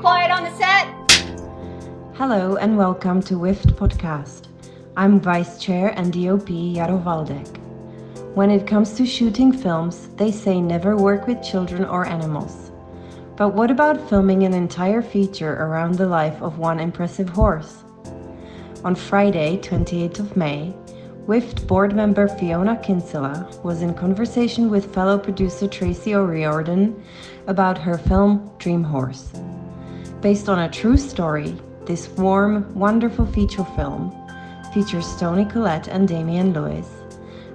quiet on the set. Hello and welcome to WIFT Podcast. I'm Vice Chair and DOP Jaro Waldek. When it comes to shooting films, they say never work with children or animals. But what about filming an entire feature around the life of one impressive horse? On Friday, 28th of May, WIFT board member Fiona Kinsella was in conversation with fellow producer Tracy O'Riordan about her film Dream Horse. Based on a true story, this warm, wonderful feature film features Toni Collette and Damian Lewis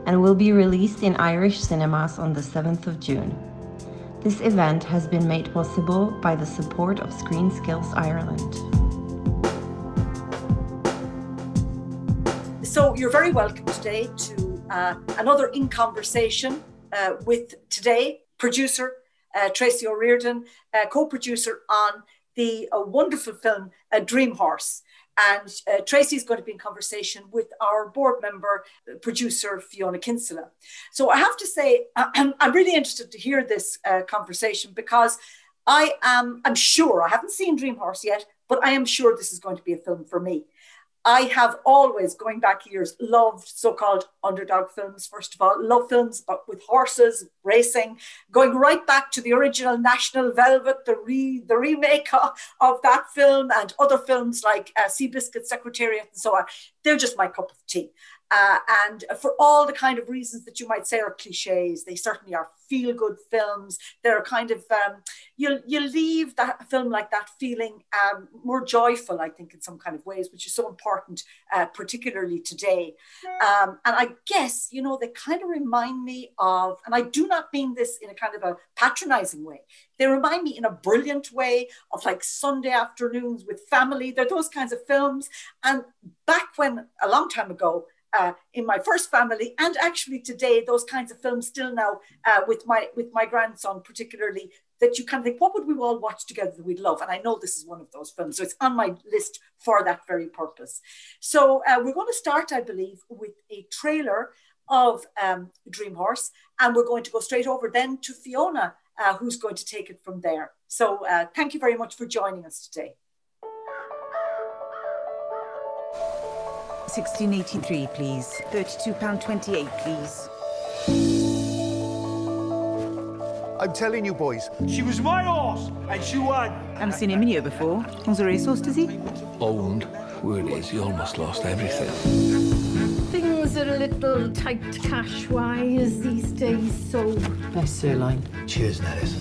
and will be released in Irish cinemas on the 7th of June. This event has been made possible by the support of Screen Skills Ireland. So you're very welcome today to uh, another In Conversation uh, with today producer uh, Tracy O'Riordan, uh, co-producer on the uh, wonderful film Dream Horse. And uh, Tracy is going to be in conversation with our board member, producer Fiona Kinsella. So I have to say, I'm, I'm really interested to hear this uh, conversation because I am, I'm sure, I haven't seen Dream Horse yet, but I am sure this is going to be a film for me. I have always, going back years, loved so-called underdog films. First of all, love films but with horses, racing, going right back to the original National Velvet, the re, the remake of, of that film, and other films like uh, Seabiscuit Secretariat and so on. They're just my cup of tea. Uh, and for all the kind of reasons that you might say are cliches, they certainly are feel good films. They're kind of, um, you you leave that film like that feeling um, more joyful, I think, in some kind of ways, which is so important, uh, particularly today. Um, and I guess, you know, they kind of remind me of, and I do not mean this in a kind of a patronizing way, they remind me in a brilliant way of like Sunday afternoons with family. They're those kinds of films. And back when, a long time ago, uh, in my first family, and actually today, those kinds of films still now uh, with my with my grandson particularly. That you of think, what would we all watch together that we'd love? And I know this is one of those films, so it's on my list for that very purpose. So uh, we're going to start, I believe, with a trailer of um, Dream Horse, and we're going to go straight over then to Fiona, uh, who's going to take it from there. So uh, thank you very much for joining us today. 1683, please. £32.28, please. I'm telling you, boys. She was my horse, and she won. I haven't seen him in here before. Owns a racehorse, does he? Owned. Word is, he almost lost everything. Things are a little tight cash-wise these days, so... Nice sirloin. Cheers, Nellis.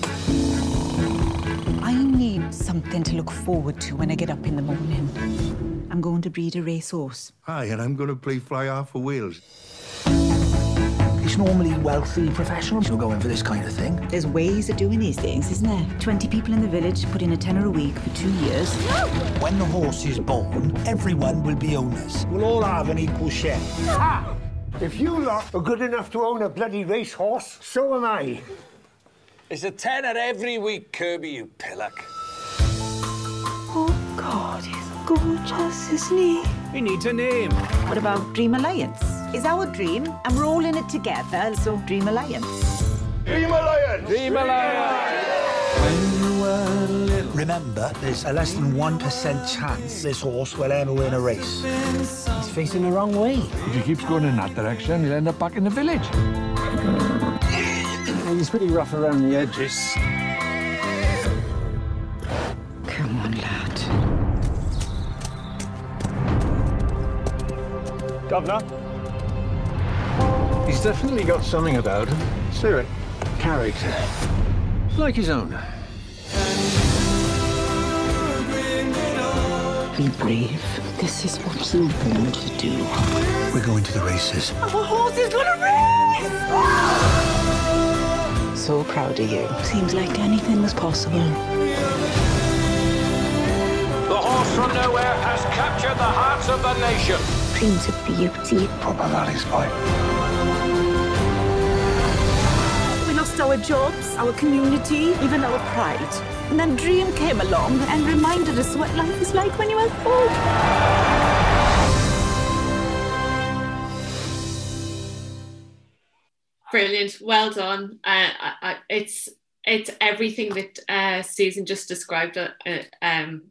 I need something to look forward to when I get up in the morning. I'm going to breed a racehorse. Hi, and I'm going to play fly half for Wales. It's normally wealthy professionals who go in for this kind of thing. There's ways of doing these things, isn't there? 20 people in the village put in a tenner a week for two years. When the horse is born, everyone will be owners. We'll all have an equal share. Ha! If you lot are good enough to own a bloody racehorse, so am I. It's a tenner every week, Kirby, you pillock. Oh, God, he's gorgeous, isn't he? He needs a name. What about Dream Alliance? Is our dream, and we're all in it together, so Dream Alliance. Dream Alliance! Dream Alliance! Remember, there's a less than 1% chance this horse will ever win a race. He's facing the wrong way. If he keeps going in that direction, he'll end up back in the village. He's pretty rough around the edges. Governor? He's definitely got something about him. Spirit. Character. Like his own. Be brave. This is what you're born to do. We're going to the races. Our horse is gonna race! So proud of you. Seems like anything was possible. The horse from nowhere has captured the hearts of the nation. Dreams of beauty. Proper rallies, boy. We lost our jobs, our community, even our pride. And then Dream came along and reminded us what life is like when you are hope. Brilliant, well done. Uh, I, I, it's it's everything that uh, Susan just described uh, uh, um,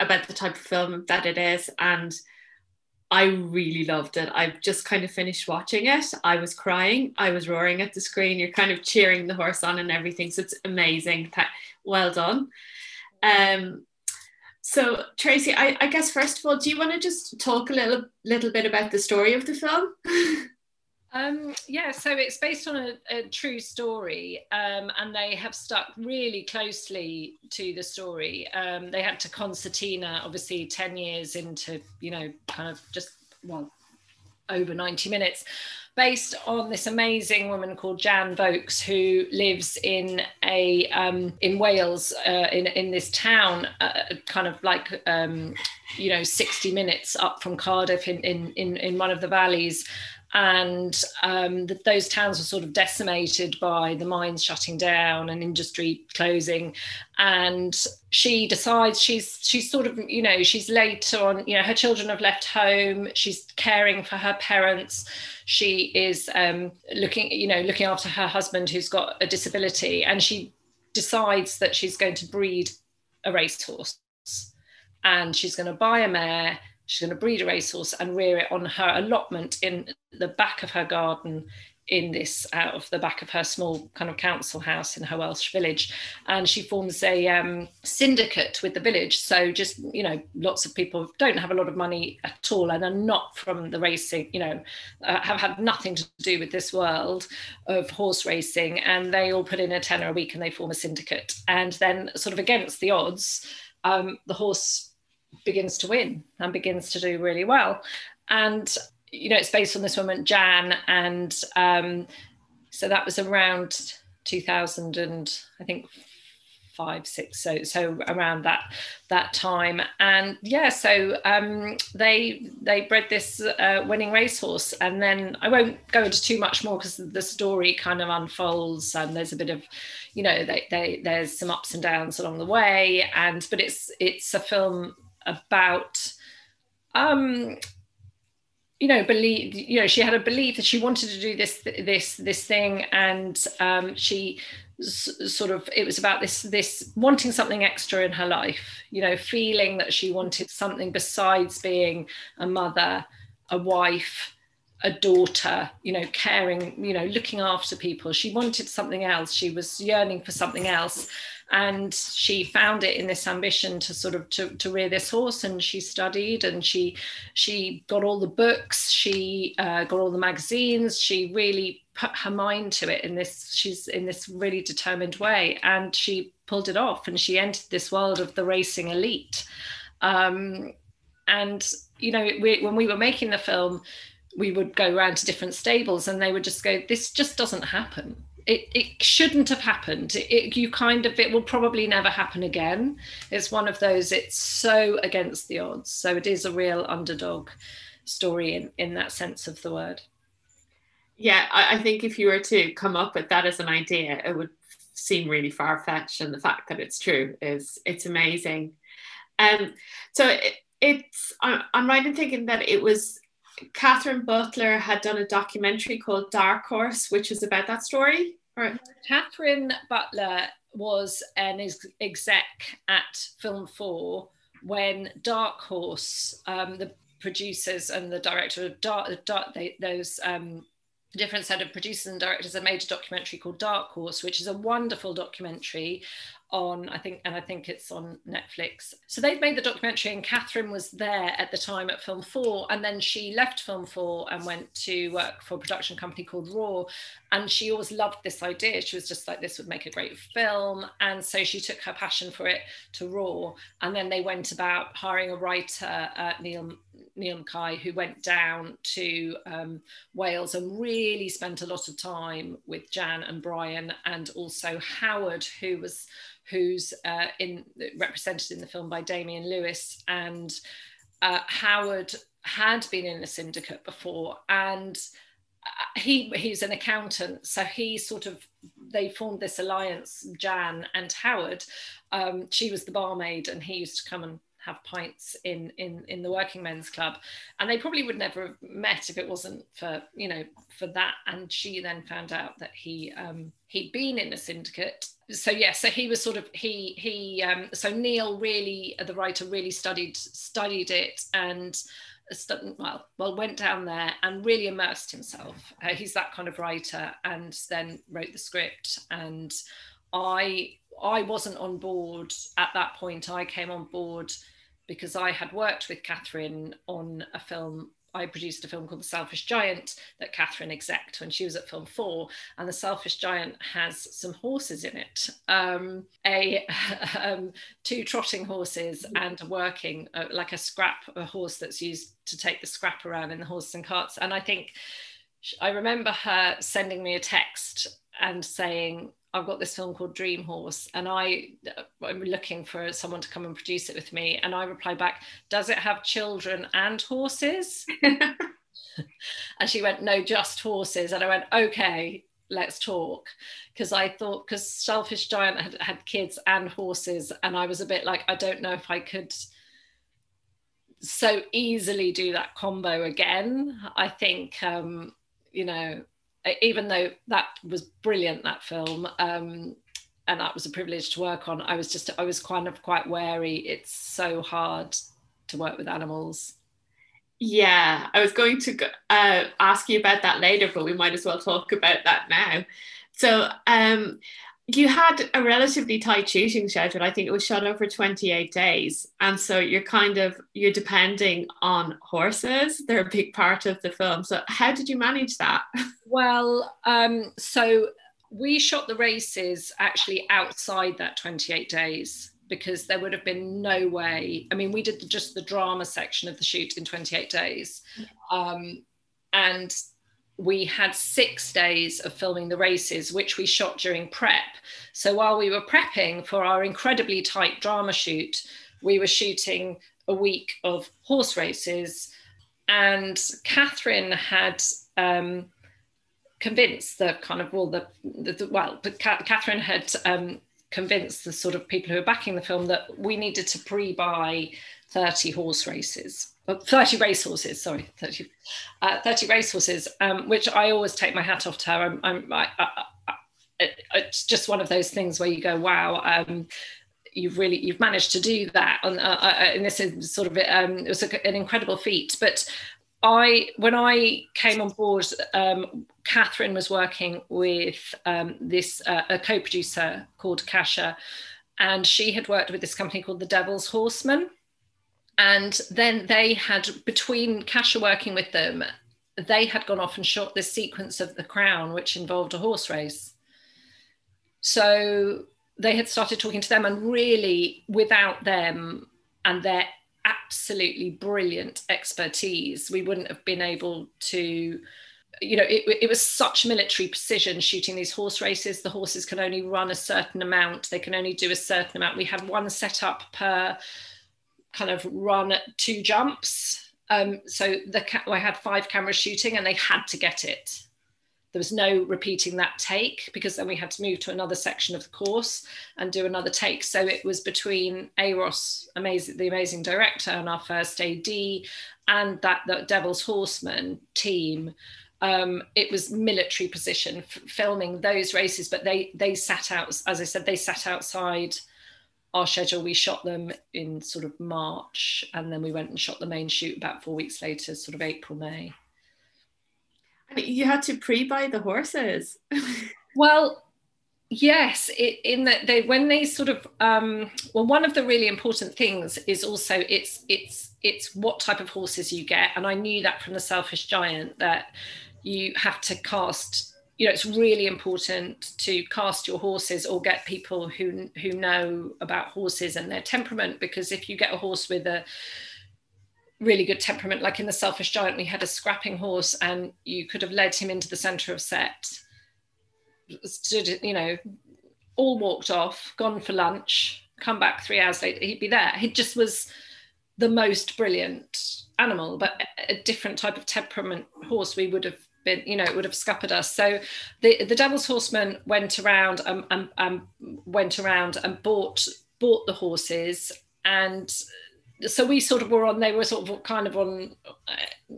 about the type of film that it is, and I really loved it. I've just kind of finished watching it. I was crying. I was roaring at the screen. You're kind of cheering the horse on and everything. So it's amazing. Well done. Um, so Tracy, I, I guess first of all, do you want to just talk a little little bit about the story of the film? Um, yeah, so it's based on a, a true story, um, and they have stuck really closely to the story. Um, they had to concertina, obviously, 10 years into, you know, kind of just, well, over 90 minutes, based on this amazing woman called Jan Vokes, who lives in a um, in Wales, uh, in in this town, uh, kind of like um, you know 60 minutes up from Cardiff, in in in, in one of the valleys and um, the, those towns were sort of decimated by the mines shutting down and industry closing. And she decides she's she's sort of you know she's later on you know her children have left home. She's caring for her parents. She is um, looking you know looking after her husband who's got a disability. And she decides that she's going to breed a racehorse. And she's going to buy a mare she's going to breed a racehorse and rear it on her allotment in the back of her garden in this out of the back of her small kind of council house in her Welsh village. And she forms a um, syndicate with the village. So just you know lots of people don't have a lot of money at all and are not from the racing you know uh, have had nothing to do with this world of horse racing. And they all put in a tenner a week and they form a syndicate. And then sort of against the odds um, the horse begins to win and begins to do really well. And you know, it's based on this woman Jan, and um, so that was around 2000 and I think five six so so around that that time. And yeah so um they they bred this uh, winning racehorse. And then i won't go into too much more because the story kind of unfolds and there's a bit of you know they, they there's some ups and downs along the way. And but it's it's a film about um you know believe you know she had a belief that she wanted to do this this this thing and um she sort of it was about this this wanting something extra in her life you know feeling that she wanted something besides being a mother a wife a daughter you know caring you know looking after people. She wanted something else. She was yearning for something else and she found it in this ambition to sort of to, to rear this horse and she studied and she she got all the books she uh, got all the magazines she really put her mind to it in this she's in this really determined way. And she pulled it off and she entered this world of the racing elite. Um, and you know we, when we were making the film we would go around to different stables and they would just go this just doesn't happen it, it shouldn't have happened. It, it, you kind of, it will probably never happen again. It's one of those, it's so against the odds. So it is a real underdog story in, in that sense of the word. Yeah, I, I think if you were to come up with that as an idea, it would seem really far fetched. And the fact that it's true is, it's amazing. Um, so it, it's, I'm, I'm right in thinking that it was Catherine Butler had done a documentary called Dark Horse, which was about that story. Right. Catherine Butler was an exec at Film 4 when Dark Horse, um, the producers and the director of Dark, Dark they, those um, different set of producers and directors have made a documentary called Dark Horse, which is a wonderful documentary on I think and I think it's on Netflix. So they've made the documentary and Catherine was there at the time at Film 4 and then she left Film 4 and went to work for a production company called Raw and she always loved this idea. She was just like this would make a great film and so she took her passion for it to Raw and then they went about hiring a writer uh, Neil Neil McKay who went down to um, Wales and really spent a lot of time with Jan and Brian and also Howard who was who's uh, in represented in the film by Damian Lewis, and uh, Howard had been in a syndicate before, and uh, he he's an accountant, so he sort of they formed this alliance, Jan and Howard. Um, she was the barmaid, and he used to come and have pints in in in the working men's club. And they probably would never have met if it wasn't for you know for that. And she then found out that he um he'd been in a syndicate so yeah, so he was sort of he he um, so Neil really the writer really studied studied it and well well went down there and really immersed himself. Uh, he's that kind of writer, and then wrote the script. And I I wasn't on board at that point. I came on board because I had worked with Catherine on a film I produced a film called The Selfish Giant that Catherine execked when she was at Film Four, and The Selfish Giant has some horses in it, um, a um, two trotting horses and a working, uh, like a scrap, a horse that's used to take the scrap around in the horses and carts. And I think I remember her sending me a text and saying, I've got this film called Dream Horse, and I I'm looking for someone to come and produce it with me. And I replied back, Does it have children and horses? and she went, No, just horses. And I went, Okay, let's talk. Because I thought, because Selfish Giant had, had kids and horses, and I was a bit like, I don't know if I could so easily do that combo again. I think um, you know even though that was brilliant that film um, and that was a privilege to work on i was just i was kind of quite wary. It's so hard to work with animals. Yeah i was going to uh, ask you about that later but we might as well talk about that now. So um, you had a relatively tight shooting schedule. I think it was shot over 28 days. And so you're kind of you're depending on horses. They're a big part of the film. So how did you manage that? Well um, so we shot the races actually outside that 28 days because there would have been no way. I mean we did just the drama section of the shoot in 28 days. Um, and we had six days of filming the races, which we shot during prep. So while we were prepping for our incredibly tight drama shoot, we were shooting a week of horse races. And Catherine had um, convinced the kind of, well, the, the, the well, but Catherine had um, convinced the sort of people who were backing the film that we needed to pre buy 30 horse races. 30 racehorses, sorry, 30, uh, 30 racehorses, um, which I always take my hat off to her. I'm, I'm I, I, I, it's just one of those things where you go, wow, um, you've really, you've managed to do that. And, uh, uh and this is sort of, um, it was a, an incredible feat. But I, when I came on board, um, Catherine was working with um, this, uh, a co-producer called Kasha, and she had worked with this company called the Devil's Horseman and then they had, between Kasha working with them, they had gone off and shot this sequence of The Crown, which involved a horse race. So they had started talking to them, and really, without them and their absolutely brilliant expertise, we wouldn't have been able to. You know, it, it was such military precision shooting these horse races. The horses can only run a certain amount, they can only do a certain amount. We had one setup per kind of run two jumps. Um, so the ca- I had five cameras shooting and they had to get it. There was no repeating that take because then we had to move to another section of the course and do another take. So it was between Euros, amazing, the amazing director, and our first AD, and that the Devil's Horseman team. Um, it was military position f- filming those races, but they they sat out, as I said, they sat outside our schedule, we shot them in sort of March, and then we went and shot the main shoot about four weeks later, sort of April, May. You had to pre-buy the horses. well, yes, it, in that they when they sort of um, well, one of the really important things is also it's it's it's what type of horses you get, and I knew that from the Selfish Giant that you have to cast you know it's really important to cast your horses or get people who who know about horses and their temperament because if you get a horse with a really good temperament like in the selfish giant we had a scrapping horse and you could have led him into the center of set stood you know all walked off gone for lunch come back three hours later he'd be there. He just was the most brilliant animal but a different type of temperament horse we would have been, you know, it would have scuppered us. So the the Devil's Horseman went around and, and, and went around and bought bought the horses, and so we sort of were on. They were sort of kind of on, uh,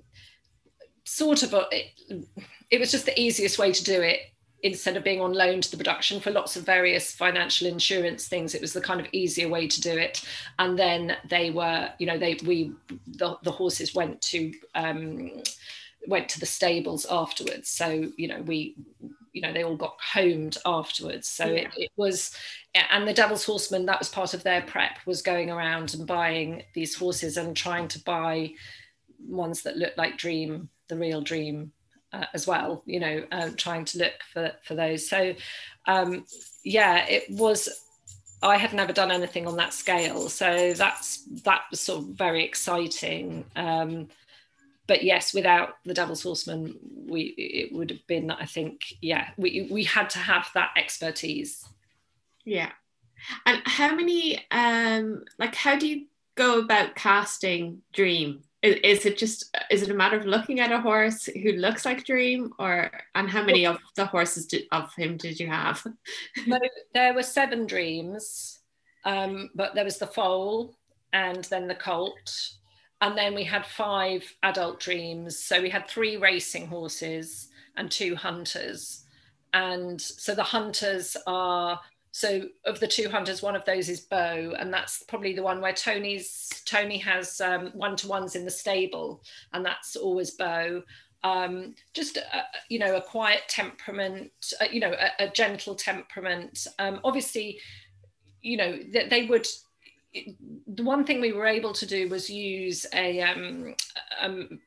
sort of. A, it, it was just the easiest way to do it instead of being on loan to the production for lots of various financial insurance things it was the kind of easier way to do it and then they were you know they we the, the horses went to um went to the stables afterwards so you know we you know they all got homed afterwards so yeah. it, it was and the devil's horseman that was part of their prep was going around and buying these horses and trying to buy ones that looked like dream the real dream uh, as well you know um, trying to look for for those so um yeah it was I had never done anything on that scale, so that's that was sort of very exciting. Um, but yes, without the Devil's Horseman, we it would have been, I think, yeah, we we had to have that expertise. Yeah, and how many, um, like, how do you go about casting Dream? Is, is it just is it a matter of looking at a horse who looks like Dream, or and how many of the horses did, of him did you have? no, there were seven Dreams, um, but there was the foal and then the colt and then we had five adult dreams. So we had three racing horses and two hunters. And so the hunters are so of the two hunters, one of those is Bo, and that's probably the one where Toni's Toni has one to ones in the stable, and that's always Bo. Um, just a, you know a quiet temperament, uh, you know a, a gentle temperament. Um, obviously, you know that they would the one thing we were able to do was use a um, um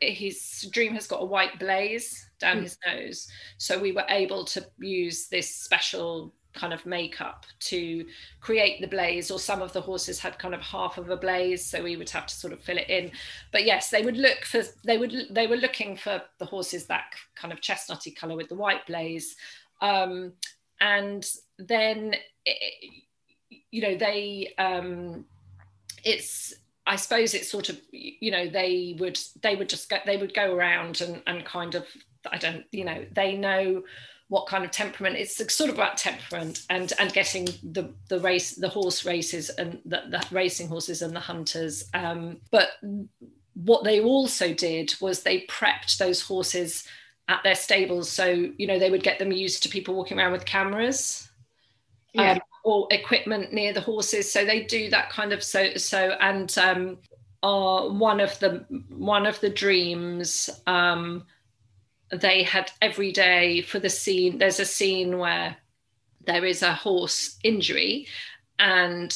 his dream has got a white blaze down mm. his nose. So we were able to use this special kind of makeup to create the blaze or some of the horses had kind of half of a blaze so we would have to sort of fill it in. But yes they would look for they would they were looking for the horses that kind of chestnutty color with the white blaze. Um, and then it, you know they um it's I suppose it's sort of you know they would they would just go they would go around and and kind of I don't you know they know what kind of temperament it's sort of about temperament and and getting the the race the horse races and the, the racing horses and the hunters. Um, but what they also did was they prepped those horses at their stables. So you know they would get them used to people walking around with cameras. Yeah. Um, or equipment near the horses. So they do that kind of so so and um, are one of the one of the dreams. Um, they had every day for the scene. There's a scene where there is a horse injury, and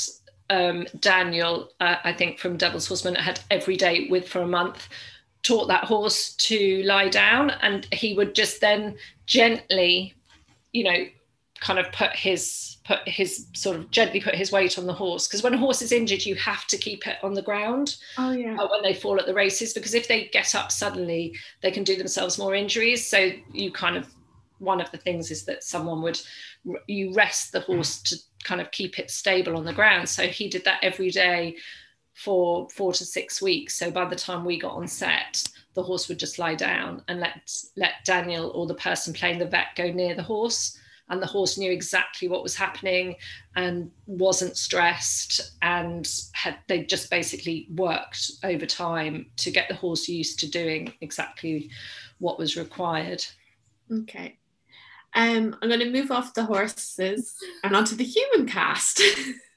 um, Daniel, uh, I think from Devil's Horseman, had every day with for a month taught that horse to lie down, and he would just then gently, you know, kind of put his put his sort of gently put his weight on the horse because when a horse is injured you have to keep it on the ground oh yeah. uh, when they fall at the races because if they get up suddenly they can do themselves more injuries. So you kind of one of the things is that someone would you rest the horse to kind of keep it stable on the ground. So he did that every day for four to six weeks. So by the time we got on set the horse would just lie down and let let daniel or the person playing the vet go near the horse and the horse knew exactly what was happening and wasn't stressed and had they just basically worked over time to get the horse used to doing exactly what was required okay um, I'm going to move off the horses and onto the human cast.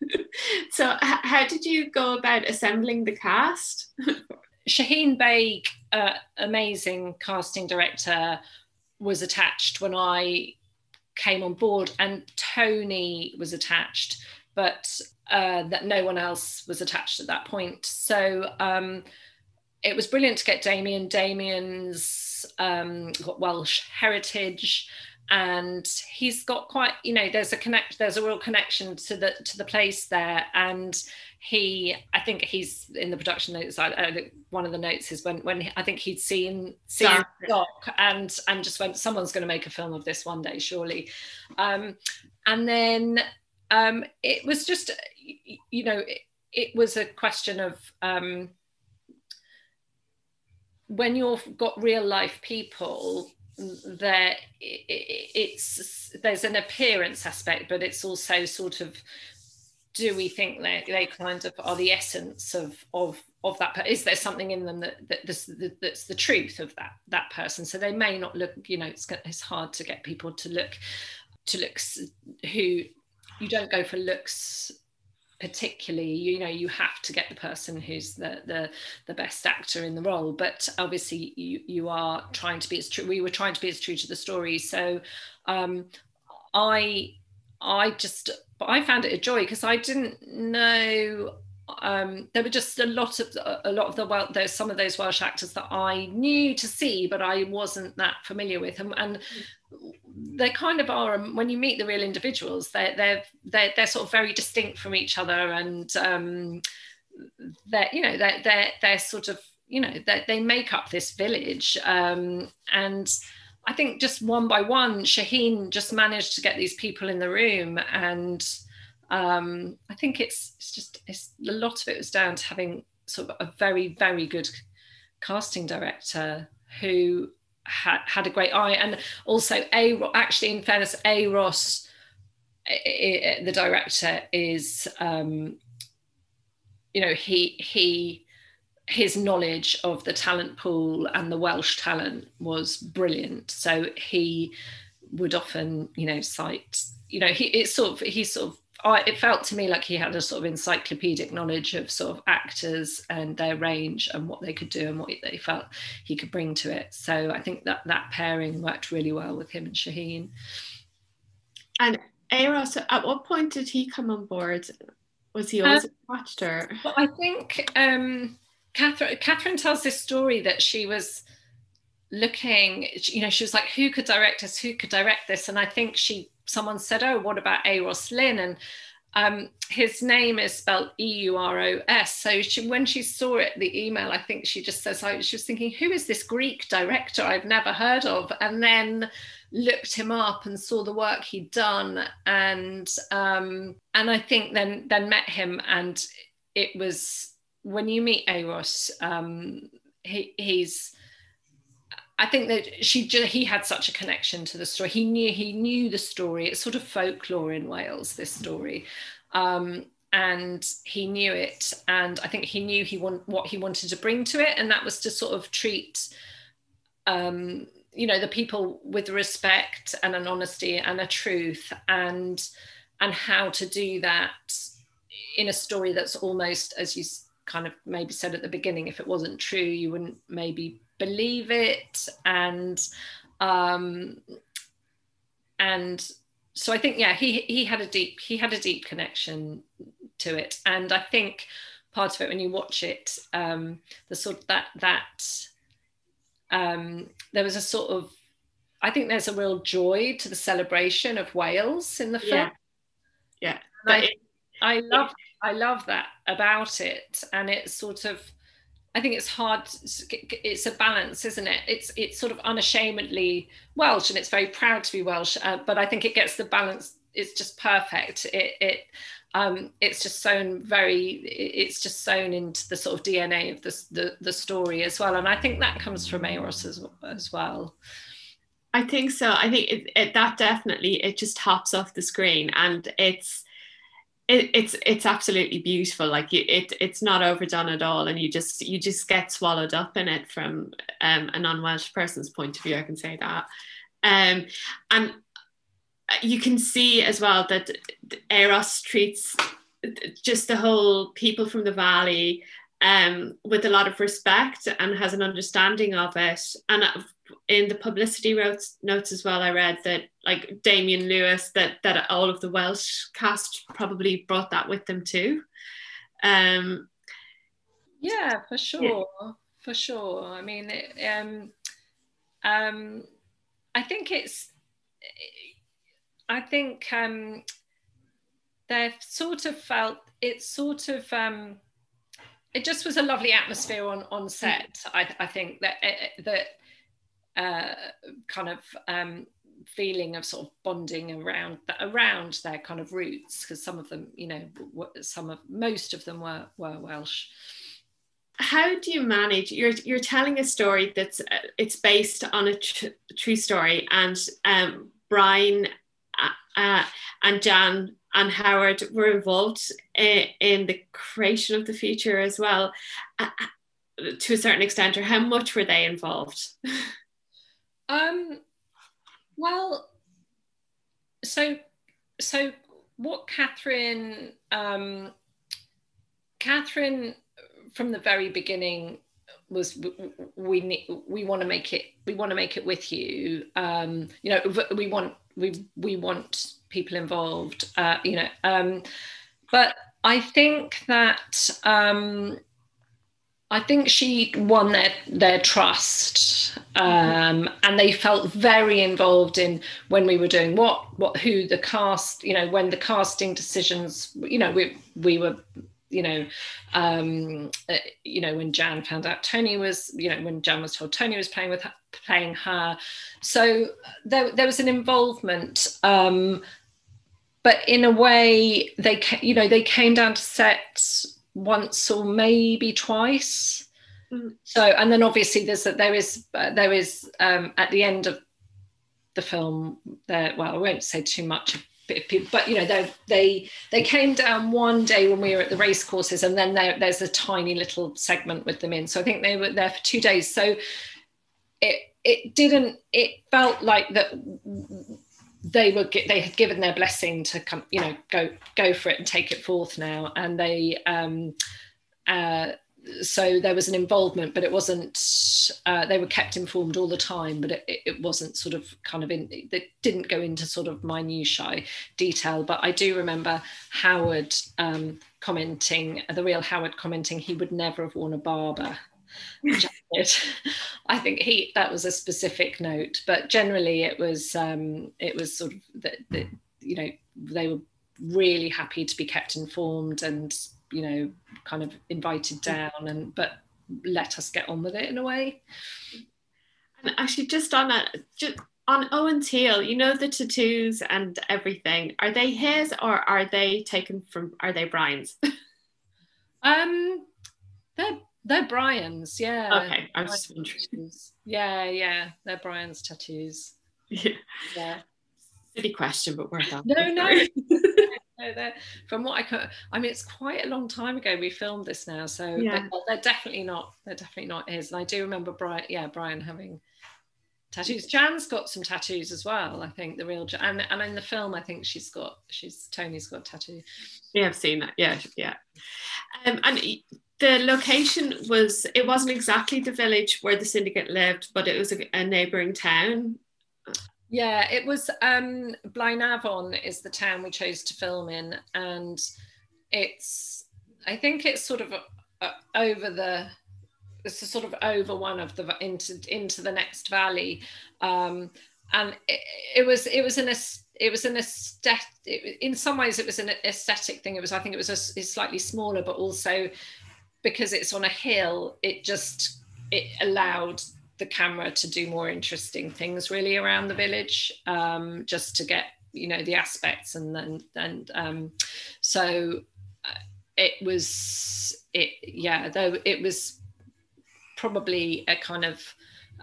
so, h- how did you go about assembling the cast? Shaheen Baig, uh, amazing casting director, was attached when I came on board and Toni was attached, but uh, that no one else was attached at that point. So um, it was brilliant to get Damian. Damian's um, got Welsh heritage and he's got quite you know there's a connect there's a real connection to the to the place there and he i think he's in the production notes I, I, one of the notes is when when i think he'd seen seen doc and and just went someone's going to make a film of this one day surely. Um and then um it was just you know it, it was a question of um when you've got real life people there it's there's an appearance aspect but it's also sort of do we think they, they kind of are the essence of of of that is there something in them that, that this, that's the truth of that that person? So they may not look you know it's, it's hard to get people to look to looks who you don't go for looks particularly you know you have to get the person who's the the the best actor in the role but obviously you you are trying to be as true we were trying to be as true to the story. So um i i just but i found it a joy because i didn't know um, there were just a lot of a lot of the well there's some of those Welsh actors that I knew to see but I wasn't that familiar with and, and they kind of are um, when you meet the real individuals they're they're they're, they're sort of very distinct from each other and um, they're you know they're they're, they're sort of you know they, they make up this village um, and I think just one by one Shaheen just managed to get these people in the room. And um, I think it's it's just it's a lot of it was down to having sort of a very very good casting director who had had a great eye. And also a actually in fairness Euros the director is um, you know he he his knowledge of the talent pool and the welsh talent was brilliant so he would often you know cite you know he it's sort of he sort of I, it felt to me like he had a sort of encyclopedic knowledge of sort of actors and their range and what they could do and what they felt he could bring to it. So I think that that pairing worked really well with him and Shaheen. And Euros, at what point did he come on board? Was he always uh, watched her? Well, I think um, Catherine, Catherine tells this story that she was looking, you know, she was like, who could direct us? Who could direct this? And I think she someone said, "Oh, what about Euros Lyn?" and um, his name is spelled E-U-R-O-S. So she, when she saw it, the email, I think she just says, I, she was thinking, who is this Greek director I've never heard of? And then looked him up and saw the work he'd done, and um, and I think then then met him, and it was when you meet Euros, um, he, he's I think that she he had such a connection to the story. He knew he knew the story. It's sort of folklore in Wales. This story, um, and he knew it. And I think he knew he want what he wanted to bring to it, and that was to sort of treat, um, you know, the people with respect and an honesty and a truth, and and how to do that in a story that's almost as you kind of maybe said at the beginning. If it wasn't true, you wouldn't maybe believe it and um and so i think yeah he he had a deep he had a deep connection to it and i think part of it when you watch it um the sort of that that um there was a sort of i think there's a real joy to the celebration of wales in the film yeah, yeah. I, I love i love that about it and it's sort of I think it's hard. It's a balance, isn't it? It's it's sort of unashamedly Welsh, and it's very proud to be Welsh. Uh, but I think it gets the balance. It's just perfect. It it um, it's just sewn very. It's just sewn into the sort of DNA of the the, the story as well. And I think that comes from Euros as as well. I think so. I think it, it, that definitely it just hops off the screen, and it's it, it's it's absolutely beautiful. Like you, it it's not overdone at all and you just you just get swallowed up in it from um, a non-welsh person's point of view i can say that. Um, and you can see as well that Euros treats just the whole people from the valley um, with a lot of respect and has an understanding of it. And in the publicity notes, notes as well, I read that like Damian Lewis, that that all of the Welsh cast probably brought that with them too. Um, yeah, for sure, yeah. for sure. I mean, it, um, um, I think it's, I think um, they've sort of felt it's sort of. Um, it just was a lovely atmosphere on on set. I, I think that eh, eh, that uh, kind of um, feeling of sort of bonding around around their kind of roots because some of them you know some of most of them were were welsh how do you manage you're you're telling a story that's uh, it's based on a tr- true story and um, brian uh, uh, and jan and Howard were involved in, in, the creation of the feature as well, uh, to a certain extent, or how much were they involved? Um, well, so so what Catherine um, Catherine from the very beginning was we need we want to make it we want to make it with you. Um you know we want we we want people involved uh you know um but i think that um I think she won their their trust, um, and they felt very involved in when we were doing what what who the cast, you know, when the casting decisions, you know, we we were, you know, um, uh, you know, when Jan found out Toni was, you know, when Jan was told Toni was playing with her, playing her, so there there was an involvement. Um, but in a way, they you know they came down to set once or maybe twice. Mm. So, and then obviously there's that there is uh, there is um, at the end of the film there. Well, I won't say too much, but you know they they they came down one day when we were at the race courses, and then there, there's a tiny little segment with them in. So I think they were there for two days. So it it didn't. It felt like that they were they had given their blessing to come you know go go for it and take it forth now. And they um uh so there was an involvement but it wasn't uh, they were kept informed all the time but it, it wasn't sort of kind of in they didn't go into sort of minutiae detail. But i do remember howard um, commenting the real howard commenting he would never have worn a Barbour I think he that was a specific note, but generally it was um, it was sort of that you know they were really happy to be kept informed and you know kind of invited down and but let us get on with it in a way. And actually, just on a just on Owen Teale, you know the tattoos and everything. Are they his or are they taken from? Are they Brian's? um, they're they're Brian's, yeah. Okay, I was interested. Yeah, yeah, they're Brian's tattoos. Yeah. Yeah. Silly question, but worth asking. No, no. no from what I could, I mean, it's quite a long time ago we filmed this now, so yeah. they're, they're definitely not. They're definitely not his. And I do remember Brian. Yeah, Brian having tattoos. Jan's got some tattoos as well. I think the real Jan, and, and in the film, I think she's got she's Toni's got a tattoo. Yeah, I've seen that. Yeah, yeah. Um, and the location was it wasn't exactly the village where the syndicate lived, but it was a, a neighbouring town. Yeah, it was um Blaenavon is the town we chose to film in, and it's I think it's sort of a, over the it's sort of over one of the into into the next valley, um, and it, it was it was an it was an aesthetic in some ways it was an aesthetic thing it was i think it was a, slightly smaller but also because it's on a hill, it just it allowed the camera to do more interesting things really around the village, um, just to get you know the aspects and then and um, so uh, it was it yeah though it was probably a kind of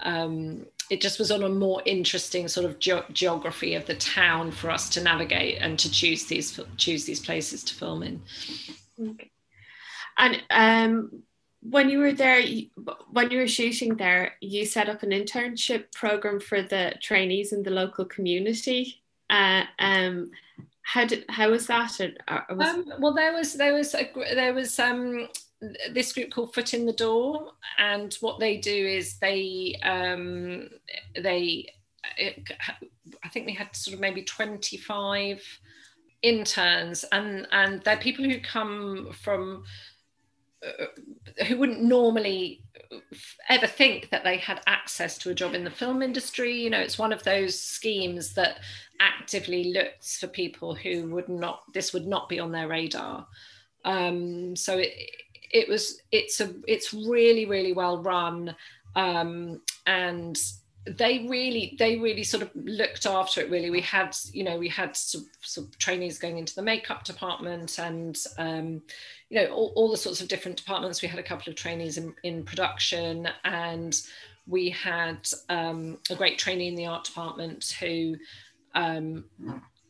um, it just was on a more interesting sort of ge- geography of the town for us to navigate and to choose these choose these places to film in. Okay. And um, when you were there, when you were shooting there, you set up an internship program for the trainees in the local community. Uh, um, how did how was that? was... Um, well, there was there was a, there was um, this group called Foot in the Door, and what they do is they um, they it, I think we had sort of maybe twenty five interns, and and they're people who come from who wouldn't normally ever think that they had access to a job in the film industry. You know, it's one of those schemes that actively looks for people who would not, this would not be on their radar. Um, so it, it was, it's a, it's really, really well run. Um, and they really they really sort of looked after it really we had you know we had some, some trainees going into the makeup department and um, you know all, all, the sorts of different departments we had a couple of trainees in, in production and we had um, a great trainee in the art department who um,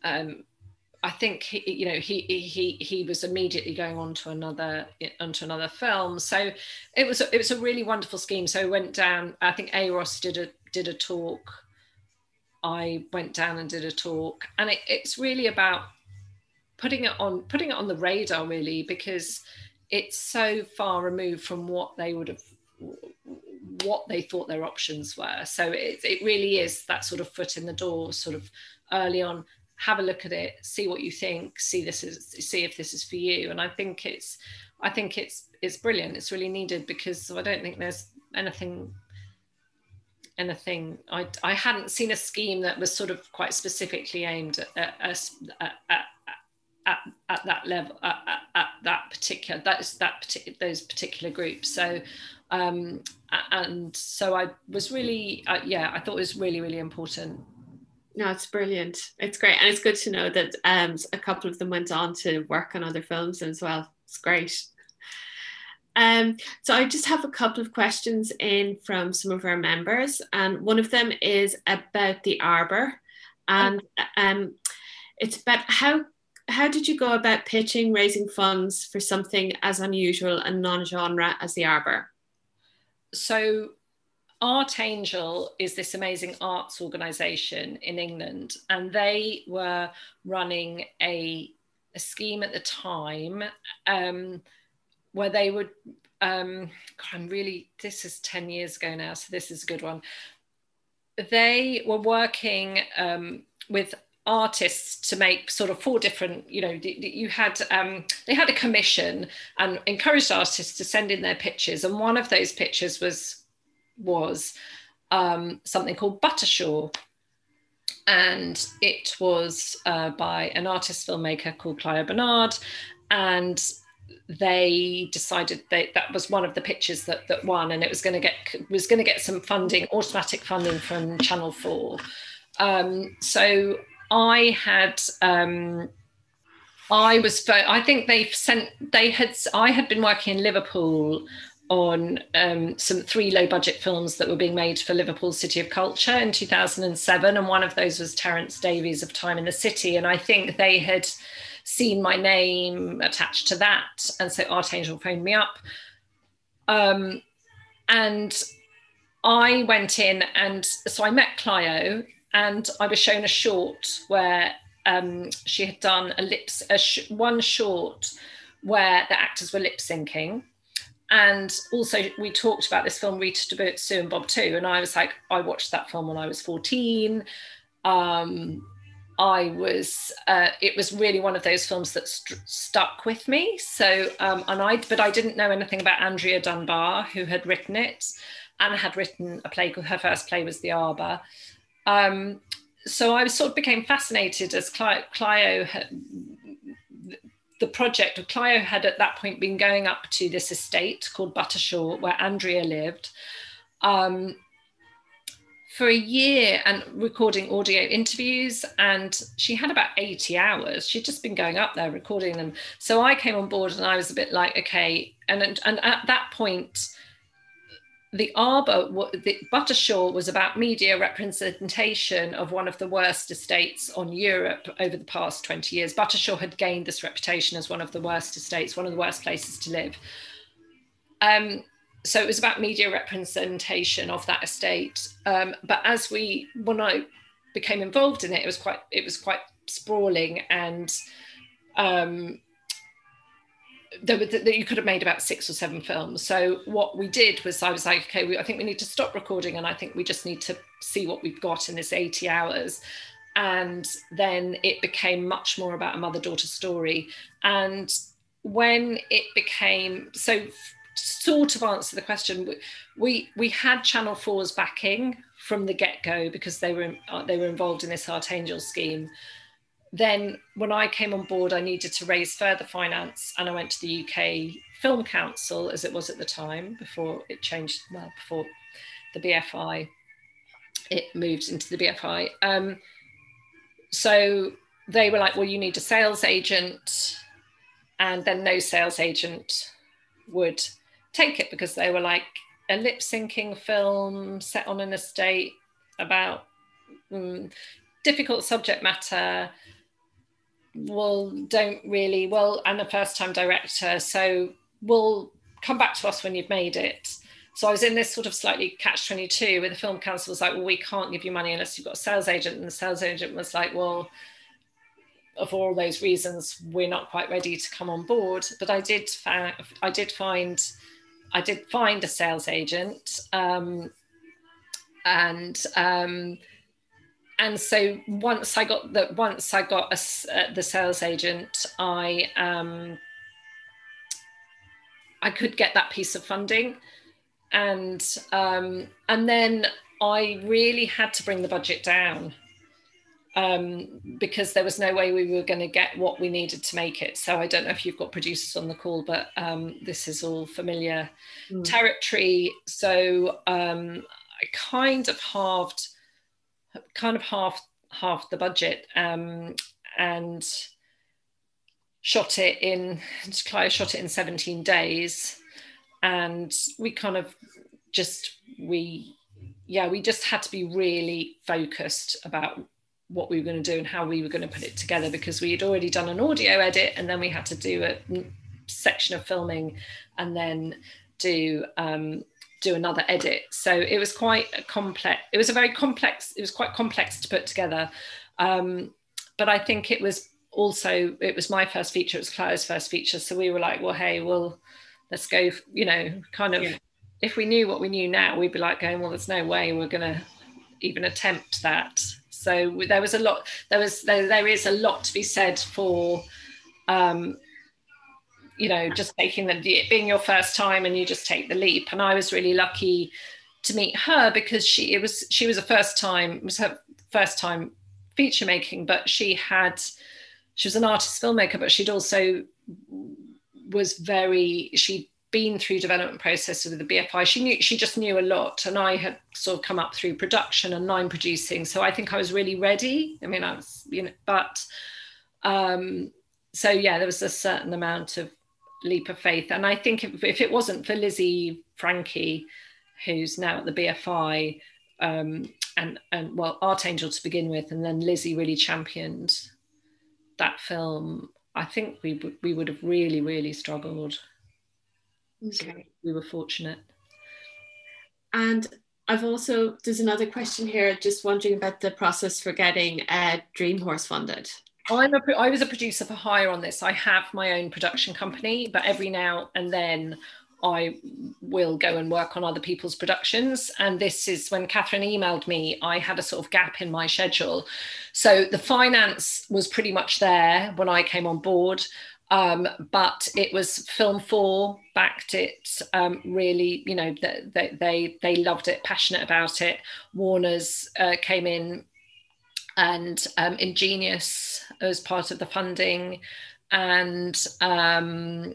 um I think he, you know he he he was immediately going on to another onto another film. So it was it was a really wonderful scheme. So I went down. I think Euros did a did a talk. I went down and did a talk, and it, it's really about putting it on putting it on the radar really because it's so far removed from what they would have what they thought their options were. So it, it really is that sort of foot in the door, sort of early on have a look at it see what you think see this is see if this is for you and i think it's i think it's it's brilliant it's really needed because i don't think there's anything anything i i hadn't seen a scheme that was sort of quite specifically aimed at at, at, at, at, at that level at, at, that particular that's that particular those particular groups so um and so i was really uh, yeah i thought it was really really important no, it's brilliant. It's great. And it's good to know that um, a couple of them went on to work on other films as well. It's great. Um, so I just have a couple of questions in from some of our members, and one of them is about the Arbor, and um, it's about how how did you go about pitching raising funds for something as unusual and non-genre as the Arbor? So Artangel is this amazing arts organization in England, and they were running a, a scheme at the time um, where they would. Um, God, I'm really, this is 10 years ago now, so this is a good one. They were working um, with artists to make sort of four different you know you had um, they had a commission and encouraged artists to send in their pictures and one of those pictures was was um, something called Buttershaw. And it was uh, by an artist filmmaker called Clio Barnard. And they decided that that was one of the pictures that, that won, and it was going to get was going to get some funding, automatic funding from Channel Four. Um, so I had um, I was I think they sent they had I had been working in Liverpool on um, some three low budget films that were being made for Liverpool City of Culture in 2007. And one of those was Terence Davies of Time and the City. And I think they had seen my name attached to that. And so Artangel phoned me up. Um, and I went in and so I met Clio and I was shown a short where um, she had done a lips, a sh- one short where the actors were lip syncing. And also we talked about this film Rita Debut, Sue and Bob too and I was like I watched that film when I was 14 um, I was uh, it was really one of those films that st- stuck with me. So um, and I but I didn't know anything about Andrea Dunbar who had written it. And had written a play her first play was The Arbor um, so I sort of became fascinated as Clio had, the project of Clio had at that point been going up to this estate called Buttershaw, where Andrea lived, um, for a year and recording audio interviews. And she had about 80 hours. She'd just been going up there recording them. So I came on board and I was a bit like, okay. And, and, and at that point, the Arbor, the Buttershaw was about media representation of one of the worst estates on Europe over the past 20 years. Buttershaw had gained this reputation as one of the worst estates, one of the worst places to live. Um, so it was about media representation of that estate. Um, but as we, when I became involved in it, it was quite, it was quite sprawling and um, that you could have made about six or seven films. So what we did was I was like, okay, we, I think we need to stop recording, and I think we just need to see what we've got in this 80 hours. And then it became much more about a mother-daughter story. And when it became so, sort of answer the question, we we had Channel 4's backing from the get-go because they were they were involved in this Artangel scheme then when I came on board, I needed to raise further finance and I went to the UK Film Council as it was at the time before it changed, well, before the BFI, it moved into the BFI. Um, so they were like, well, you need a sales agent. And then no sales agent would take it because they were like a lip syncing film set on an estate about um, difficult subject matter well, don't really, well, and a first time director. So we'll come back to us when you've made it. So I was in this sort of slightly catch 22 where the film council was like, well, we can't give you money unless you've got a sales agent. And the sales agent was like, well, of all those reasons, we're not quite ready to come on board. But I did, fa- I did find, I did find a sales agent, um, and um, and so once I got the once I got a, uh, the sales agent, I um, I could get that piece of funding, and um, and then I really had to bring the budget down um, because there was no way we were going to get what we needed to make it. So I don't know if you've got producers on the call, but um, this is all familiar mm. territory. So um, I kind of halved kind of half half the budget um, and shot it in Clio shot it in 17 days. And we kind of just we yeah we just had to be really focused about what we were going to do and how we were going to put it together because we had already done an audio edit and then we had to do a section of filming and then do um, do another edit. So it was quite a complex. It was a very complex. It was quite complex to put together. Um, but I think it was also it was my first feature. It was Claire's first feature. So we were like, well, hey, well, let's go. You know, kind of. Yeah. If we knew what we knew now, we'd be like going, well, there's no way we're going to even attempt that. So there was a lot. There was there, there is a lot to be said for um, you know just taking the being your first time and you just take the leap and i was really lucky to meet her because she it was she was a first time it was her first time feature making but she had she was an artist filmmaker but she'd also was very she'd been through development processes with the BFI. She knew she just knew a lot, and I had sort of come up through production and line producing. So I think I was really ready. I mean, I was, you know, but um, so yeah, there was a certain amount of leap of faith. And I think if, if it wasn't for Lizzie Francke, who's now at the BFI, um, and and well, Artangel to begin with, and then Lizzie really championed that film. I think we we would have really really struggled. Okay. So we were fortunate. And I've also there's another question here, just wondering about the process for getting uh, Dream Horse funded. I'm a, I was a producer for hire on this. I have my own production company, but every now and then I will go and work on other people's productions. And this is when Catherine emailed me, I had a sort of gap in my schedule. So the finance was pretty much there when I came on board. Um, but it was film four backed it um, really you know they, they they loved it passionate about it warner's uh, came in and um, Ingenious as part of the funding, and um,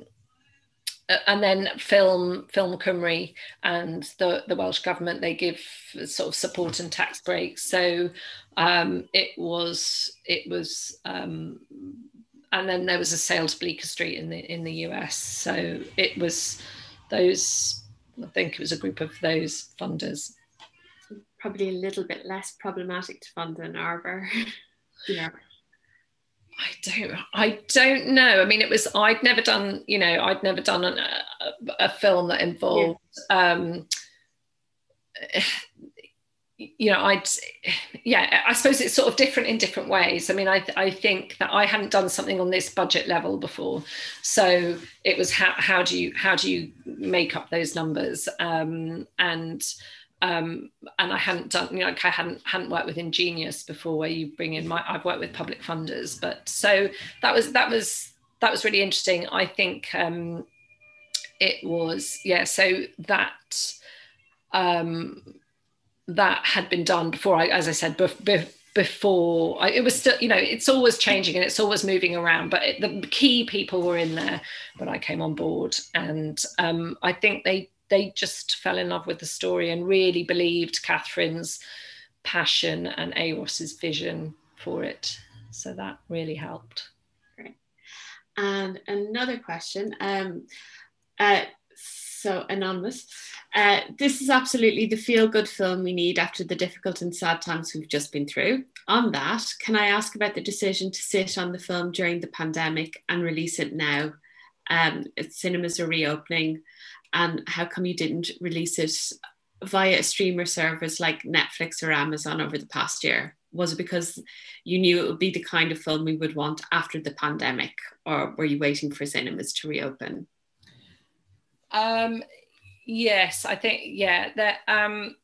and then film Ffilm Cymru and the the Welsh government they give sort of support and tax breaks. So um, it was it was. Um, and then there was a sale to Bleecker Street in the in the US. So it was those. I think it was a group of those funders probably a little bit less problematic to fund than Arbor. yeah. I don't. I don't know. I mean, it was. I'd never done. You know, I'd never done a, a film that involved. Yeah. Um, you know, I'd. Yeah, I suppose it's sort of different in different ways. I mean, I I think that I hadn't done something on this budget level before, so it was how how do you how do you make up those numbers um, and um, and I hadn't done, you know, like I hadn't hadn't worked with Ingenious before, where you bring in my. I've worked with public funders, but so that was that was that was really interesting. I think um, it was yeah. So that um, that had been done before. I, as I said, before before I, it was still you know it's always changing and it's always moving around but it, the key people were in there when i came on board and um, i think they they just fell in love with the story and really believed Catherine's passion and Euros's vision for it. So that really helped. Great. And another question. Um, uh, so anonymous. Uh, this is absolutely the feel good film we need after the difficult and sad times we've just been through. On that, can I ask about the decision to sit on the film during the pandemic and release it now? Um, cinemas are reopening, and how come you didn't release it via a streamer service like Netflix or Amazon over the past year? Was it because you knew it would be the kind of film we would want after the pandemic, or were you waiting for cinemas to reopen? Um, yes, I think yeah that um,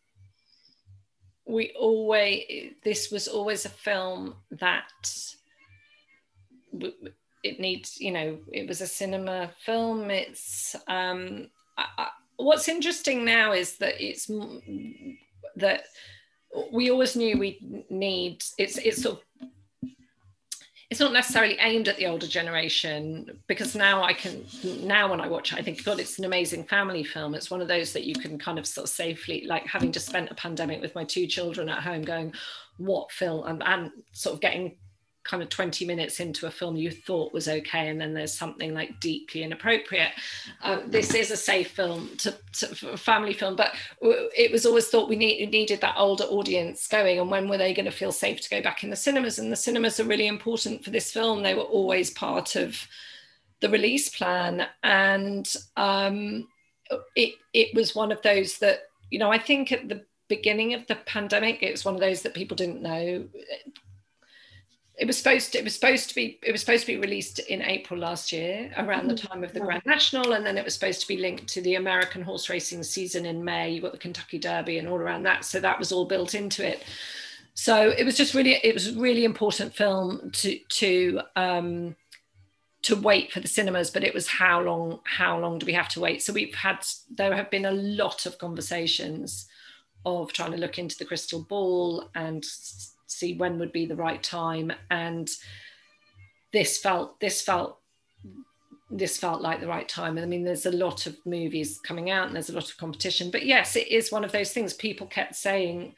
we always this was always a film that it needs you know it was a cinema film. It's um, I, what's interesting now is that it's that we always knew we need it's it's sort of it's not necessarily aimed at the older generation because now I can now when I watch it, I think God, it's an amazing family film. It's one of those that you can kind of sort of safely like having just spent a pandemic with my two children at home, going, what film and, and sort of getting kind of 20 minutes into a film you thought was okay and then there's something like deeply inappropriate. Um, this is a safe film to, to family film but it was always thought we need, needed that older audience going and when were they going to feel safe to go back in the cinemas? And the cinemas are really important for this film. They were always part of the release plan and um, it, it was one of those that you know i think at the beginning of the pandemic it was one of those that people didn't know it was supposed to, it was supposed to be it was supposed to be released in April last year around the mm-hmm. time of the Grand National and then it was supposed to be linked to the American horse racing season in May. You got the Kentucky Derby and all around that so that was all built into it. So it was just really it was a really important film to to um to wait for the cinemas but it was how long how long do we have to wait? So we've had there have been a lot of conversations of trying to look into the crystal ball and see when would be the right time and this felt this felt this felt like the right time. I mean, there's a lot of movies coming out and there's a lot of competition. But yes, it is one of those things people kept saying,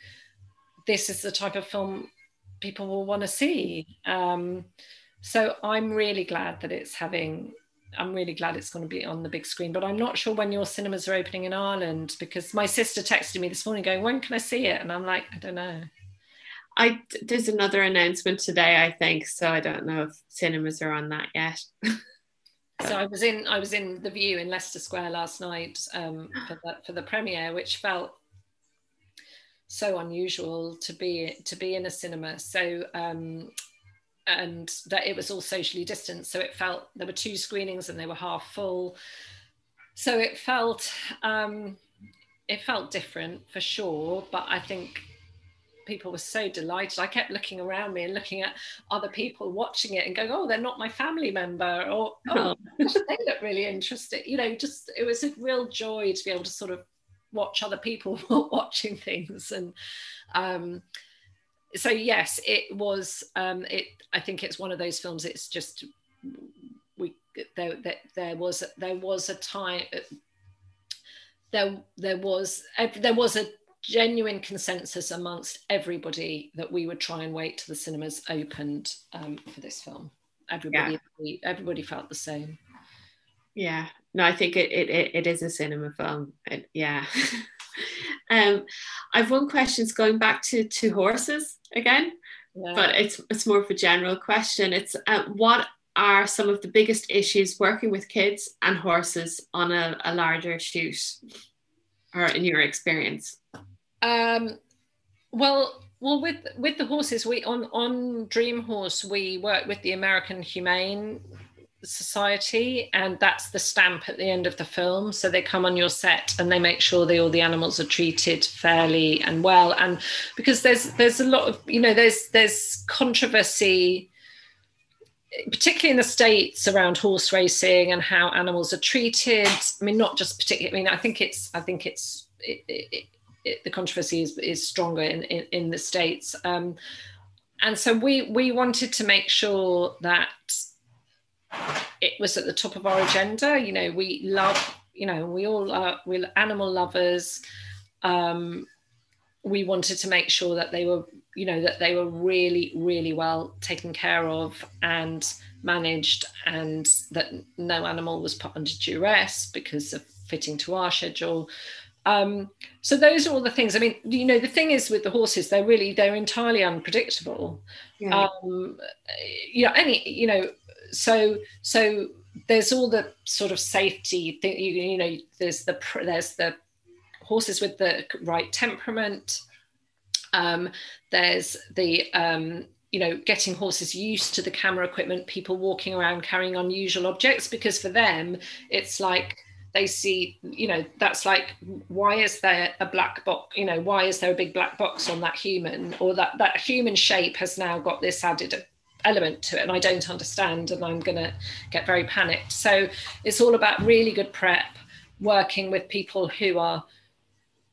this is the type of film people will want to see. Um, so I'm really glad that it's having, I'm really glad it's going to be on the big screen. But I'm not sure when your cinemas are opening in Ireland because my sister texted me this morning going, when can I see it? And I'm like, I don't know. I there's another announcement today, I think. So I don't know if cinemas are on that yet. so I was in I was in the Vue in Leicester Square last night um, for the for the premiere, which felt so unusual to be to be in a cinema. So um, and that it was all socially distanced. So it felt there were two screenings and they were half full. So it felt um, it felt different for sure, but I think people were so delighted. I kept looking around me and looking at other people watching it and going, "Oh, they're not my family member," or "Oh, they look really interesting." You know, just it was a real joy to be able to sort of watch other people watching things and. Um, so yes, it was. Um, it. I think it's one of those films. It's just we there. There, there was there was a time. There there was there was a genuine consensus amongst everybody that we would try and wait till the cinemas opened um, for this film. Everybody, yeah. everybody felt the same. Yeah, no, I think it it, it is a cinema film. It, yeah. um, I've one question. It's going back to to horses again, yeah. but it's it's more of a general question. It's uh, what are some of the biggest issues working with kids and horses on a, a larger shoot, or in your experience? Um, well, well, with with the horses, we on on Dream Horse, we work with the American Humane Society, and that's the stamp at the end of the film. So they come on your set and they make sure that all the animals are treated fairly and well. And because there's there's a lot of you know there's there's controversy particularly in the states around horse racing and how animals are treated i mean not just particularly i mean i think it's i think it's it, it, it, the controversy is, is stronger in, in, in the states. Um, and so we we wanted to make sure that it was at the top of our agenda. You know, we love, you know, we all are we're animal lovers. Um, we wanted to make sure that they were, you know, that they were really, really well taken care of and managed, and that no animal was put under duress because of fitting to our schedule. Um, so those are all the things. I mean, you know, the thing is with the horses, they're really they're entirely unpredictable. Yeah. Um, you know, any you know, so so there's all the sort of safety thing. You, you know, there's the there's the horses with the right temperament. Um, there's the um, you know getting horses used to the camera equipment people walking around carrying unusual objects because for them it's like they see you know that's like why is there a black box you know why is there a big black box on that human? Or that that human shape has now got this added element to it and i don't understand and i'm going to get very panicked. So it's all about really good prep working with people who are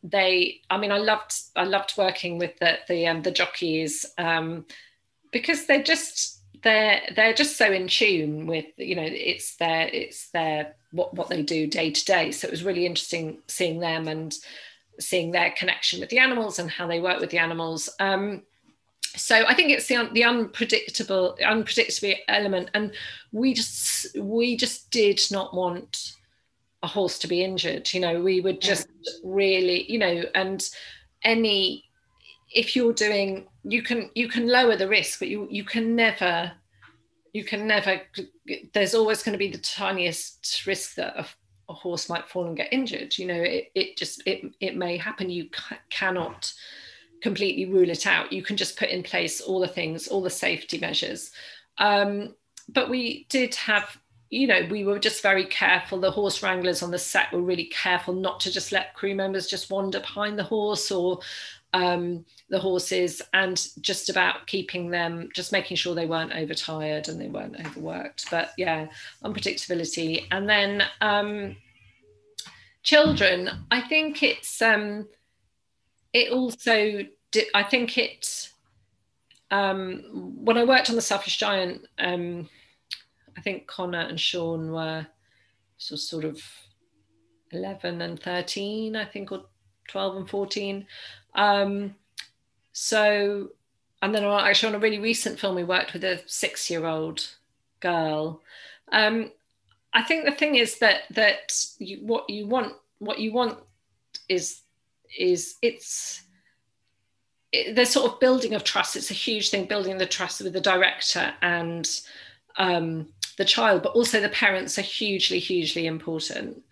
they i mean i loved i loved working with the the um, the jockeys um, because they're just they're they're just so in tune with you know it's their it's their what what they do day to day. So it was really interesting seeing them and seeing their connection with the animals and how they work with the animals. Um, so I think it's the the unpredictable unpredictable element, and we just we just did not want a horse to be injured. You know, we would just really, you know, and any if you're doing you can you can lower the risk but you you can never you can never there's always going to be the tiniest risk that a, a horse might fall and get injured you know it, it just it, it may happen. You ca- cannot completely rule it out. You can just put in place all the things all the safety measures. Um, but we did have you know we were just very careful. The horse wranglers on the set were really careful not to just let crew members just wander behind the horse or um, the horses and just about keeping them, just making sure they weren't overtired and they weren't overworked. But yeah, unpredictability. And then um, children, I think it's, um, it also, I think it, um, when I worked on The Selfish Giant, um, I think Conner and Shaun were so sort of 11 and 13, I think, or 12 and 14. Um, so, and then actually on a really recent film, we worked with a six-year-old girl. Um, I think the thing is that that you, what you want, what you want is is it's it, there's sort of building of trust. It's a huge thing, building the trust with the director and um, the child, but also the parents are hugely, hugely important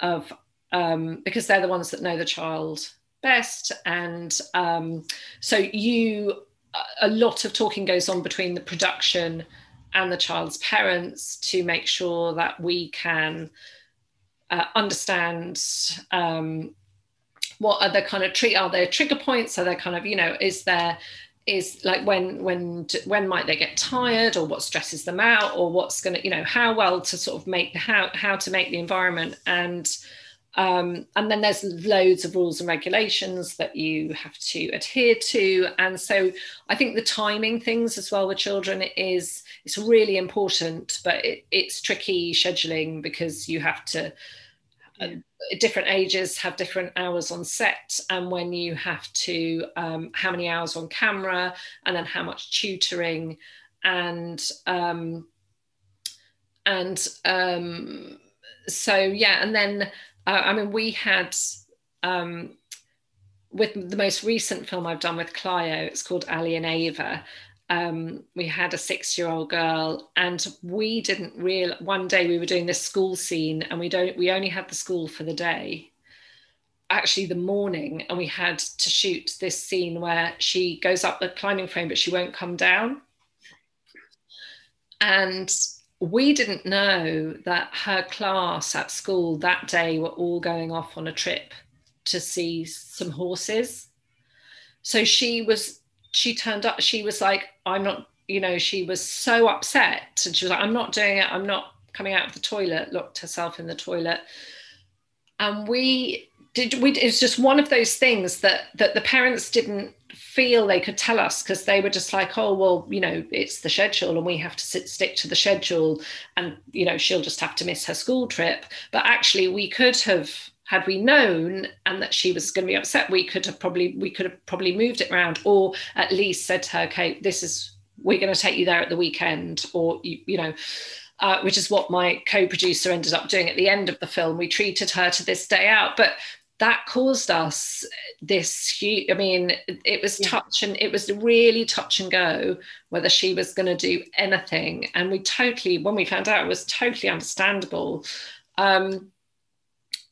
of um, because they're the ones that know the child best. And um, so you, a lot of talking goes on between the production and the child's parents to make sure that we can uh, understand um, what are the kind of treat are there trigger points are there kind of you know is there is like when when when might they get tired or what stresses them out or what's going to you know how well to sort of make how how to make the environment and um, and then there's loads of rules and regulations that you have to adhere to. And so I think the timing things as well with children is it's really important, but it, it's tricky scheduling because you have to uh, different ages have different hours on set and when you have to um, how many hours on camera and then how much tutoring and um, and um, so yeah and then uh, I mean, we had um, with the most recent film I've done with Clio, it's called Ali and Ava. Um, we had a six year old girl, and we didn't real. One day we were doing this school scene, and we don't. We only had the school for the day. Actually, the morning, and we had to shoot this scene where she goes up the climbing frame, but she won't come down. And we didn't know that her class at school that day were all going off on a trip to see some horses. So she was, she turned up, she was like, I'm not, you know, she was so upset. And she was like, I'm not doing it. I'm not coming out of the toilet, locked herself in the toilet. And we did, we, it's just one of those things that, that the parents didn't feel they could tell us because they were just like oh well you know it's the schedule and we have to sit, stick to the schedule and you know she'll just have to miss her school trip but actually we could have had we known and that she was going to be upset we could have probably we could have probably moved it around or at least said to her okay this is we're going to take you there at the weekend or you, you know uh, which is what my co-producer ended up doing at the end of the film. We treated her to this day out, but that caused us this huge i mean it was yeah. touch and it was really touch and go whether she was going to do anything. And we totally when we found out it was totally understandable. Um,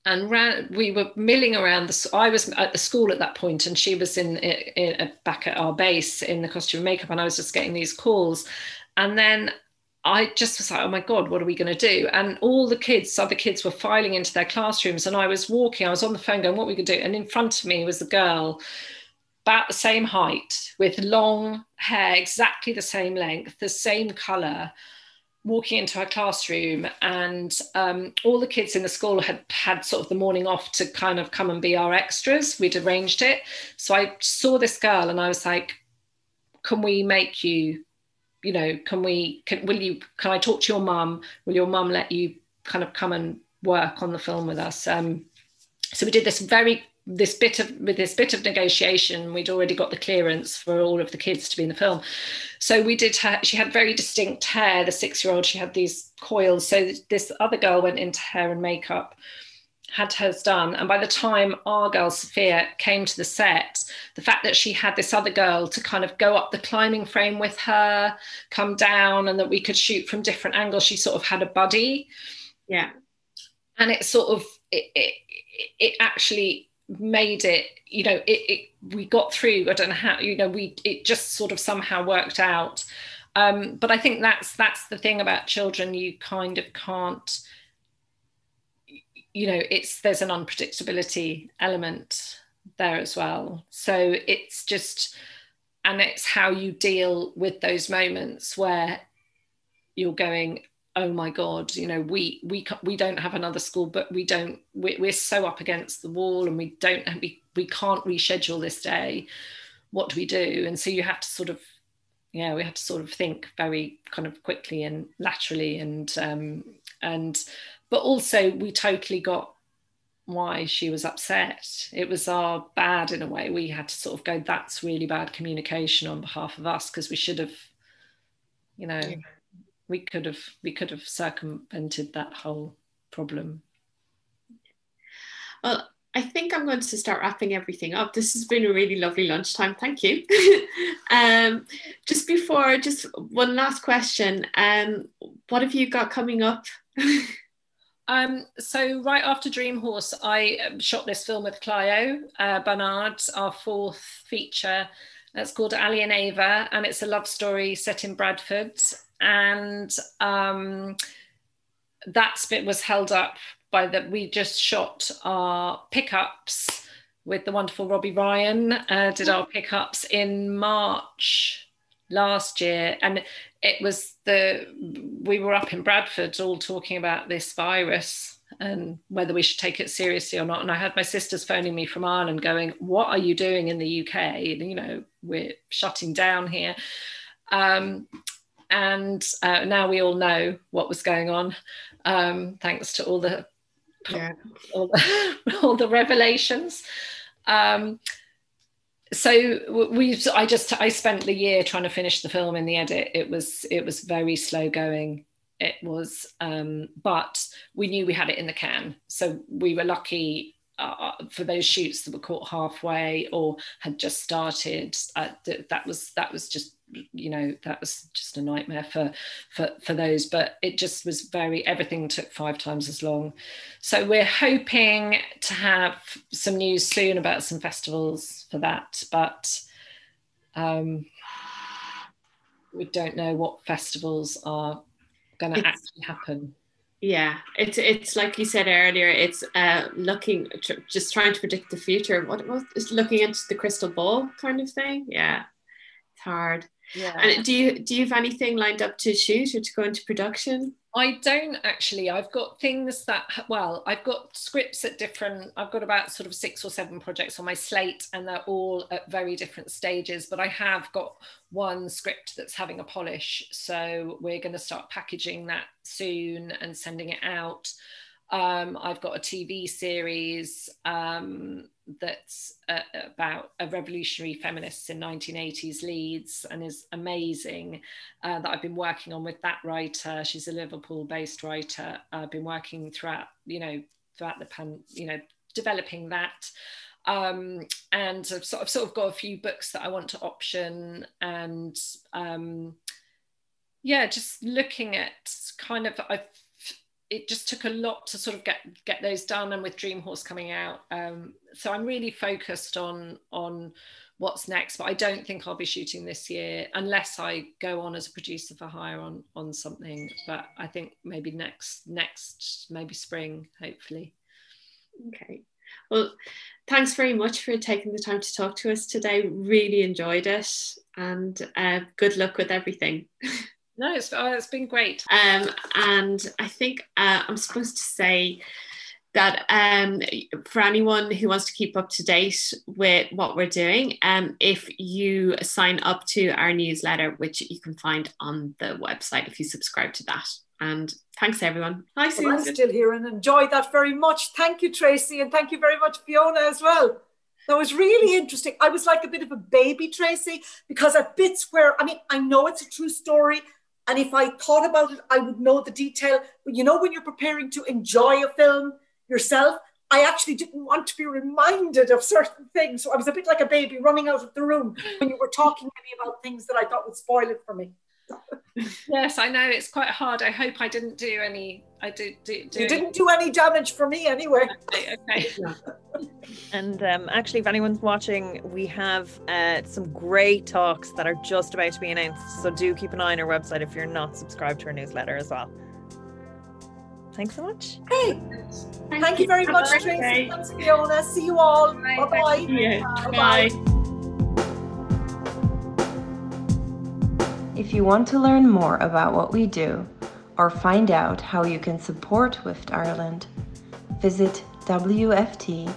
and ran, we were milling around the i was at the school at that point and she was in, in, in back at our base in the costume and makeup and i was just getting these calls. And then I just was like, oh my God, what are we going to do? And all the kids, other kids were filing into their classrooms. And I was walking, I was on the phone going, what we could do? And in front of me was a girl about the same height with long hair, exactly the same length, the same color, walking into her classroom. And um, all the kids in the school had had sort of the morning off to kind of come and be our extras. We'd arranged it. So I saw this girl and I was like, can we make you you know, can we, can, will you, can I talk to your mum? Will your mum let you kind of come and work on the film with us? Um, so we did this very, this bit of, with this bit of negotiation, we'd already got the clearance for all of the kids to be in the film. So we did her, she had very distinct hair, the six year old, she had these coils. So this other girl went into hair and makeup had hers done. And by the time our girl Sophia came to the set, the fact that she had this other girl to kind of go up the climbing frame with her, come down, and that we could shoot from different angles, she sort of had a buddy. Yeah. And it sort of, it, it, it actually made it, you know, it, it, we got through, I don't know how, you know, we, it just sort of somehow worked out. Um, but I think that's, that's the thing about children, you kind of can't, you know it's there's an unpredictability element there as well. So it's just and it's how you deal with those moments where you're going oh my god you know we we we don't have another school but we don't we're so up against the wall and we don't we, we can't reschedule this day. What do we do? And so you have to sort of yeah we have to sort of think very kind of quickly and laterally and um and but also we totally got why she was upset. It was our bad in a way. We had to sort of go, that's really bad communication on behalf of us because we should have, you know, yeah. we could have we could have circumvented that whole problem. Well, I think I'm going to start wrapping everything up. This has been a really lovely lunchtime. Thank you. um, just before, just one last question. Um, what have you got coming up? Um, so right after Dream Horse, I um, shot this film with Clio uh, Barnard, our fourth feature. It's called Ali and Ava, and it's a love story set in Bradford. And um, that bit was held up by that. We just shot our pickups with the wonderful Robbie Ryan. Uh, did our pickups in March last year, and it was the we were up in Bradford all talking about this virus and whether we should take it seriously or not. And I had my sisters phoning me from Ireland going, What are you doing in the UK? You know, we're shutting down here. Um, and uh, now we all know what was going on, um, thanks to all the, yeah. all, the all the revelations. Um, so we i just i spent the year trying to finish the film in the edit. It was it was very slow going. It was um, but we knew we had it in the can. So we were lucky uh, for those shoots that were caught halfway or had just started uh, that was that was just you know that was just a nightmare for for for those but it just was very everything took five times as long. So we're hoping to have some news soon about some festivals for that but um we don't know what festivals are going to actually happen. Yeah it's it's like you said earlier it's uh looking tr- just trying to predict the future. What was looking into the crystal ball kind of thing? Yeah it's hard yeah. And do you do you have anything lined up to shoot or to go into production? I don't actually. I've got things that well, I've got scripts at different. I've got about sort of six or seven projects on my slate, and they're all at very different stages. But I have got one script that's having a polish, so we're going to start packaging that soon and sending it out. Um, I've got a TV series um, that's uh, about a revolutionary feminists in 1980s Leeds and is amazing uh, that I've been working on with that writer. She's a Liverpool based writer. I've been working throughout, you know, throughout the pan, you know, developing that. Um, and I've sort, of, sort of got a few books that I want to option and um, yeah, just looking at kind of, I've it just took a lot to sort of get get those done and with dream horse coming out um, so i'm really focused on on what's next but i don't think i'll be shooting this year unless i go on as a producer for hire on on something but i think maybe next next maybe spring hopefully. Okay. Well thanks very much for taking the time to talk to us today. Really enjoyed it and uh, good luck with everything No, it's, oh, it's been great. Um, and I think uh, I'm supposed to say that um, for anyone who wants to keep up to date with what we're doing, um, if you sign up to our newsletter, which you can find on the website if you subscribe to that. And thanks everyone. Hi, Susan. Well, I'm still here and enjoy that very much. Thank you, Tracy, and thank you very much, Fiona, as well. That was really interesting. I was like a bit of a baby, Tracy, because at bits where I mean, I know it's a true story. And if I thought about it, I would know the detail. But you know, when you're preparing to enjoy a film yourself, I actually didn't want to be reminded of certain things. So I was a bit like a baby running out of the room when you were talking to me about things that I thought would spoil it for me. Yes, I know it's quite hard. I hope I didn't do any. I did. Do, do you didn't do any damage for me anyway. Okay. okay. and um, actually, if anyone's watching, we have uh, some great talks that are just about to be announced. So do keep an eye on our website if you're not subscribed to our newsletter as well. Thanks so much. Hey, thank, thank you. you very much, Tracy. Thanks, Fiona. See you all. Bye bye. Bye bye. If you want to learn more about what we do or find out how you can support WIFT Ireland, visit wft.ie.